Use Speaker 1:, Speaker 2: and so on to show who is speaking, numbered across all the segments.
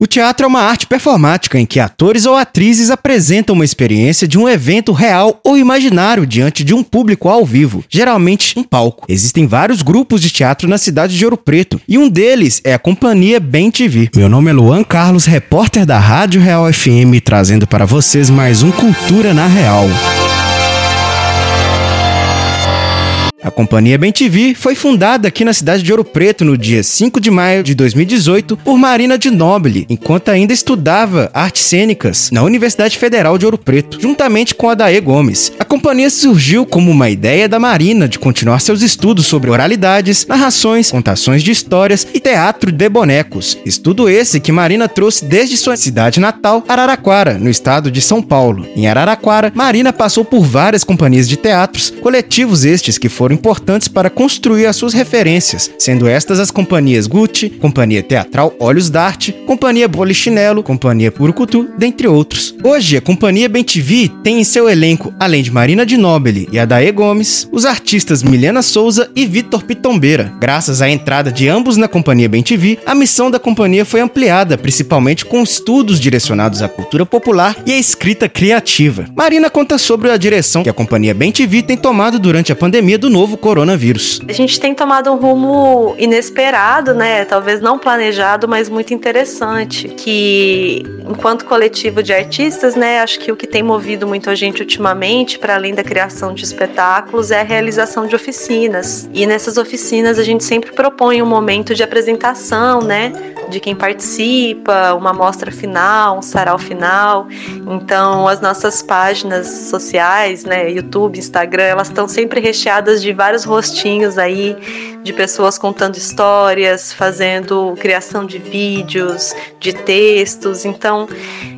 Speaker 1: O teatro é uma arte performática em que atores ou atrizes apresentam uma experiência de um evento real ou imaginário diante de um público ao vivo, geralmente um palco. Existem vários grupos de teatro na cidade de Ouro Preto e um deles é a Companhia Bem TV. Meu nome é Luan Carlos, repórter da Rádio Real FM, trazendo para vocês mais um Cultura na Real. A Companhia Bem TV foi fundada aqui na cidade de Ouro Preto no dia 5 de maio de 2018 por Marina de Nobile, enquanto ainda estudava artes cênicas na Universidade Federal de Ouro Preto, juntamente com Adaê Gomes. A companhia surgiu como uma ideia da Marina de continuar seus estudos sobre oralidades, narrações, contações de histórias e teatro de bonecos. Estudo esse que Marina trouxe desde sua cidade natal, Araraquara, no estado de São Paulo. Em Araraquara, Marina passou por várias companhias de teatros, coletivos estes que foram foram importantes para construir as suas referências, sendo estas as companhias Gucci, Companhia Teatral Olhos d'Arte, Companhia Polichinelo, Companhia Purucutu, dentre outros. Hoje, a Companhia Bem TV tem em seu elenco, além de Marina de Nobile e Adaê Gomes, os artistas Milena Souza e Vitor Pitombeira. Graças à entrada de ambos na Companhia Bem TV, a missão da companhia foi ampliada, principalmente com estudos direcionados à cultura popular e à escrita criativa. Marina conta sobre a direção que a Companhia Bem TV tem tomado durante a pandemia do novo coronavírus.
Speaker 2: A gente tem tomado um rumo inesperado, né? Talvez não planejado, mas muito interessante. Que enquanto coletivo de artistas, né, acho que o que tem movido muito a gente ultimamente, para além da criação de espetáculos, é a realização de oficinas. E nessas oficinas a gente sempre propõe um momento de apresentação, né? De quem participa, uma mostra final, um sarau final. Então, as nossas páginas sociais, né, YouTube, Instagram, elas estão sempre recheadas de vários rostinhos aí de pessoas contando histórias, fazendo criação de vídeos, de textos. Então,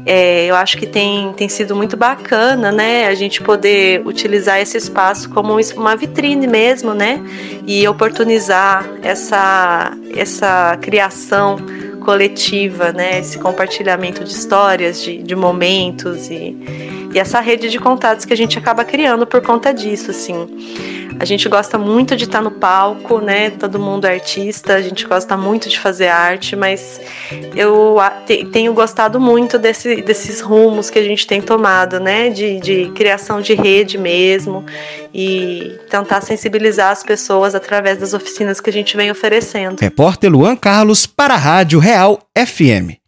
Speaker 2: é, eu acho que tem, tem sido muito bacana, né, a gente poder utilizar esse espaço como uma vitrine mesmo, né, e oportunizar essa, essa criação coletiva, né? Esse compartilhamento de histórias, de, de momentos e, e essa rede de contatos que a gente acaba criando por conta disso, assim. A gente gosta muito de estar no palco, né? Todo mundo é artista, a gente gosta muito de fazer arte, mas eu tenho gostado muito desse, desses rumos que a gente tem tomado, né? De, de criação de rede mesmo e tentar sensibilizar as pessoas através das oficinas que a gente vem oferecendo.
Speaker 1: Repórter Luan Carlos para a Rádio Real FM.